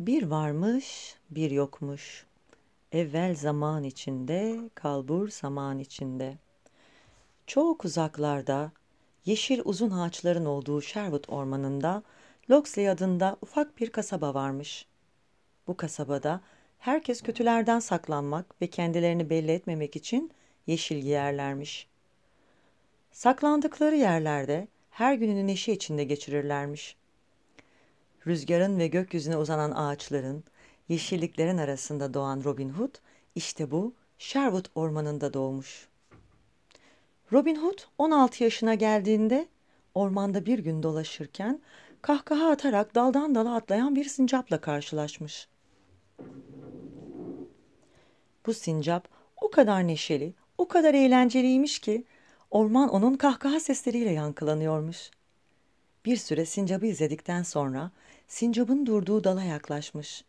Bir varmış, bir yokmuş. Evvel zaman içinde, kalbur zaman içinde. Çok uzaklarda, yeşil uzun ağaçların olduğu Sherwood ormanında Loxley adında ufak bir kasaba varmış. Bu kasabada herkes kötülerden saklanmak ve kendilerini belli etmemek için yeşil giyerlermiş. Saklandıkları yerlerde her gününü neşe içinde geçirirlermiş. Rüzgarın ve gökyüzüne uzanan ağaçların, yeşilliklerin arasında doğan Robin Hood, işte bu Sherwood ormanında doğmuş. Robin Hood 16 yaşına geldiğinde ormanda bir gün dolaşırken kahkaha atarak daldan dala atlayan bir sincapla karşılaşmış. Bu sincap o kadar neşeli, o kadar eğlenceliymiş ki orman onun kahkaha sesleriyle yankılanıyormuş. Bir süre sincabı izledikten sonra sincabın durduğu dala yaklaşmış.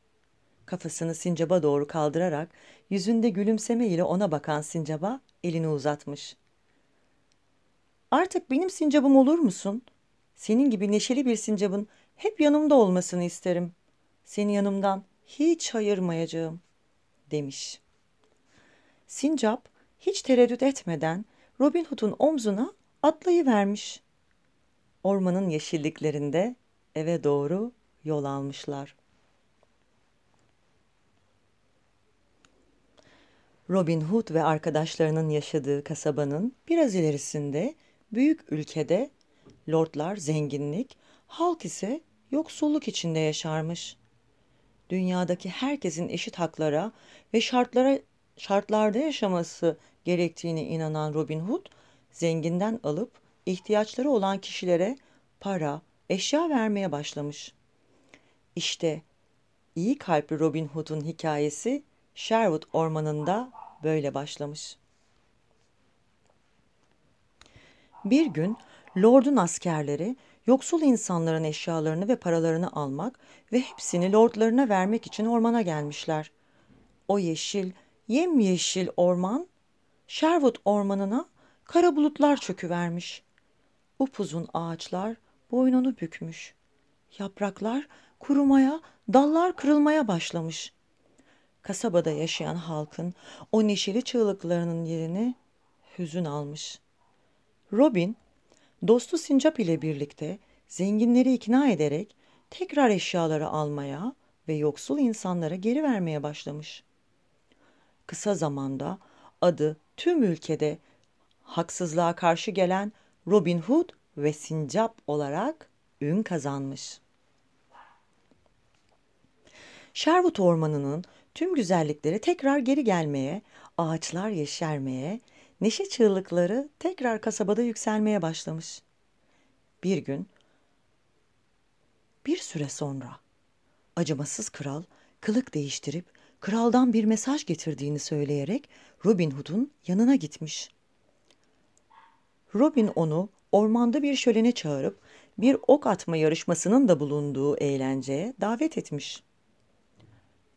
Kafasını sincaba doğru kaldırarak yüzünde gülümseme ile ona bakan sincaba elini uzatmış. Artık benim sincabım olur musun? Senin gibi neşeli bir sincabın hep yanımda olmasını isterim. Seni yanımdan hiç ayırmayacağım, demiş. Sincap hiç tereddüt etmeden Robin Hood'un omzuna atlayıvermiş. Ormanın yeşilliklerinde eve doğru yol almışlar. Robin Hood ve arkadaşlarının yaşadığı kasabanın biraz ilerisinde büyük ülkede lordlar zenginlik, halk ise yoksulluk içinde yaşarmış. Dünyadaki herkesin eşit haklara ve şartlara şartlarda yaşaması gerektiğine inanan Robin Hood, zenginden alıp ihtiyaçları olan kişilere para, eşya vermeye başlamış. İşte iyi kalpli Robin Hood'un hikayesi Sherwood ormanında böyle başlamış. Bir gün Lord'un askerleri yoksul insanların eşyalarını ve paralarını almak ve hepsini lordlarına vermek için ormana gelmişler. O yeşil, yemyeşil orman Sherwood ormanına kara bulutlar çöküvermiş. Upuzun ağaçlar boynunu bükmüş. Yapraklar kurumaya, dallar kırılmaya başlamış. Kasabada yaşayan halkın o neşeli çığlıklarının yerini hüzün almış. Robin, dostu Sincap ile birlikte zenginleri ikna ederek tekrar eşyaları almaya ve yoksul insanlara geri vermeye başlamış. Kısa zamanda adı tüm ülkede haksızlığa karşı gelen Robin Hood ve Sincap olarak ün kazanmış. Sherwood Ormanı'nın tüm güzellikleri tekrar geri gelmeye, ağaçlar yeşermeye, neşe çığlıkları tekrar kasabada yükselmeye başlamış. Bir gün, bir süre sonra acımasız kral kılık değiştirip kraldan bir mesaj getirdiğini söyleyerek Robin Hood'un yanına gitmiş. Robin onu ormanda bir şölene çağırıp bir ok atma yarışmasının da bulunduğu eğlenceye davet etmiş.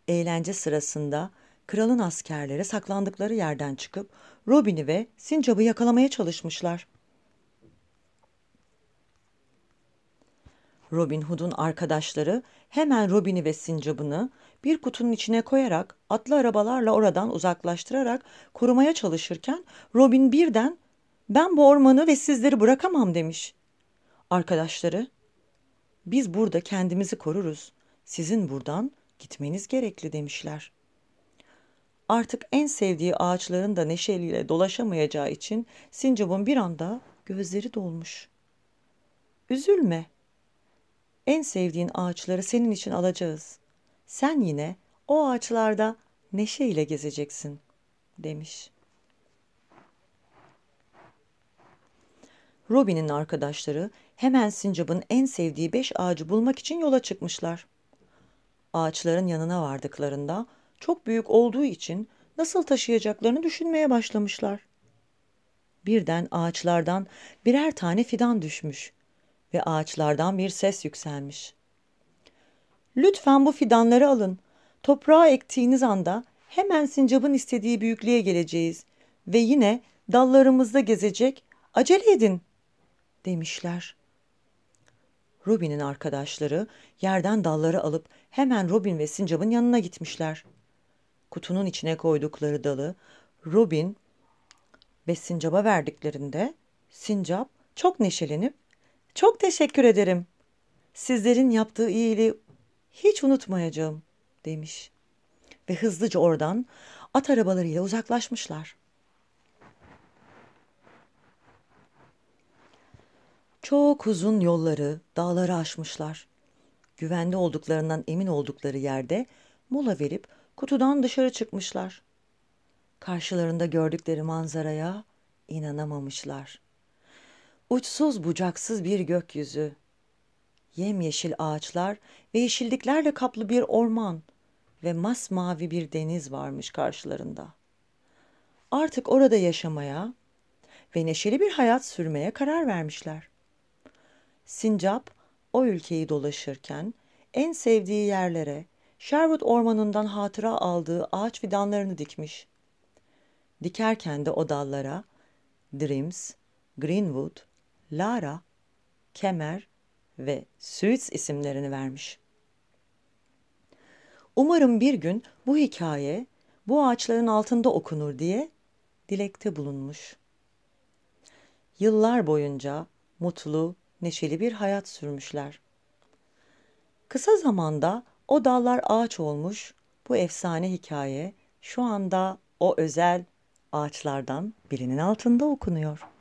Eğlence sırasında kralın askerleri saklandıkları yerden çıkıp Robin'i ve Sincap'ı yakalamaya çalışmışlar. Robin Hood'un arkadaşları hemen Robin'i ve Sincap'ını bir kutunun içine koyarak atlı arabalarla oradan uzaklaştırarak korumaya çalışırken Robin birden ben bu ormanı ve sizleri bırakamam demiş. Arkadaşları biz burada kendimizi koruruz. Sizin buradan gitmeniz gerekli demişler. Artık en sevdiği ağaçların da neşeliyle dolaşamayacağı için Sincap'ın bir anda gözleri dolmuş. Üzülme. En sevdiğin ağaçları senin için alacağız. Sen yine o ağaçlarda neşeyle gezeceksin, demiş. Robin'in arkadaşları hemen Sincap'ın en sevdiği beş ağacı bulmak için yola çıkmışlar. Ağaçların yanına vardıklarında çok büyük olduğu için nasıl taşıyacaklarını düşünmeye başlamışlar. Birden ağaçlardan birer tane fidan düşmüş ve ağaçlardan bir ses yükselmiş. Lütfen bu fidanları alın. Toprağa ektiğiniz anda hemen sincapın istediği büyüklüğe geleceğiz ve yine dallarımızda gezecek, acele edin demişler. Robin'in arkadaşları yerden dalları alıp hemen Robin ve Sincap'ın yanına gitmişler. Kutunun içine koydukları dalı Robin ve Sincap'a verdiklerinde Sincap çok neşelenip "Çok teşekkür ederim. Sizlerin yaptığı iyiliği hiç unutmayacağım." demiş. Ve hızlıca oradan at arabalarıyla uzaklaşmışlar. Çok uzun yolları, dağları aşmışlar. Güvende olduklarından emin oldukları yerde mola verip kutudan dışarı çıkmışlar. Karşılarında gördükleri manzaraya inanamamışlar. Uçsuz bucaksız bir gökyüzü, yemyeşil ağaçlar ve yeşilliklerle kaplı bir orman ve masmavi bir deniz varmış karşılarında. Artık orada yaşamaya ve neşeli bir hayat sürmeye karar vermişler. Sincap o ülkeyi dolaşırken en sevdiği yerlere Sherwood ormanından hatıra aldığı ağaç fidanlarını dikmiş. Dikerken de o dallara Dreams, Greenwood, Lara, Kemer ve Suits isimlerini vermiş. Umarım bir gün bu hikaye bu ağaçların altında okunur diye dilekte bulunmuş. Yıllar boyunca mutlu, neşeli bir hayat sürmüşler. Kısa zamanda o dallar ağaç olmuş, bu efsane hikaye şu anda o özel ağaçlardan birinin altında okunuyor.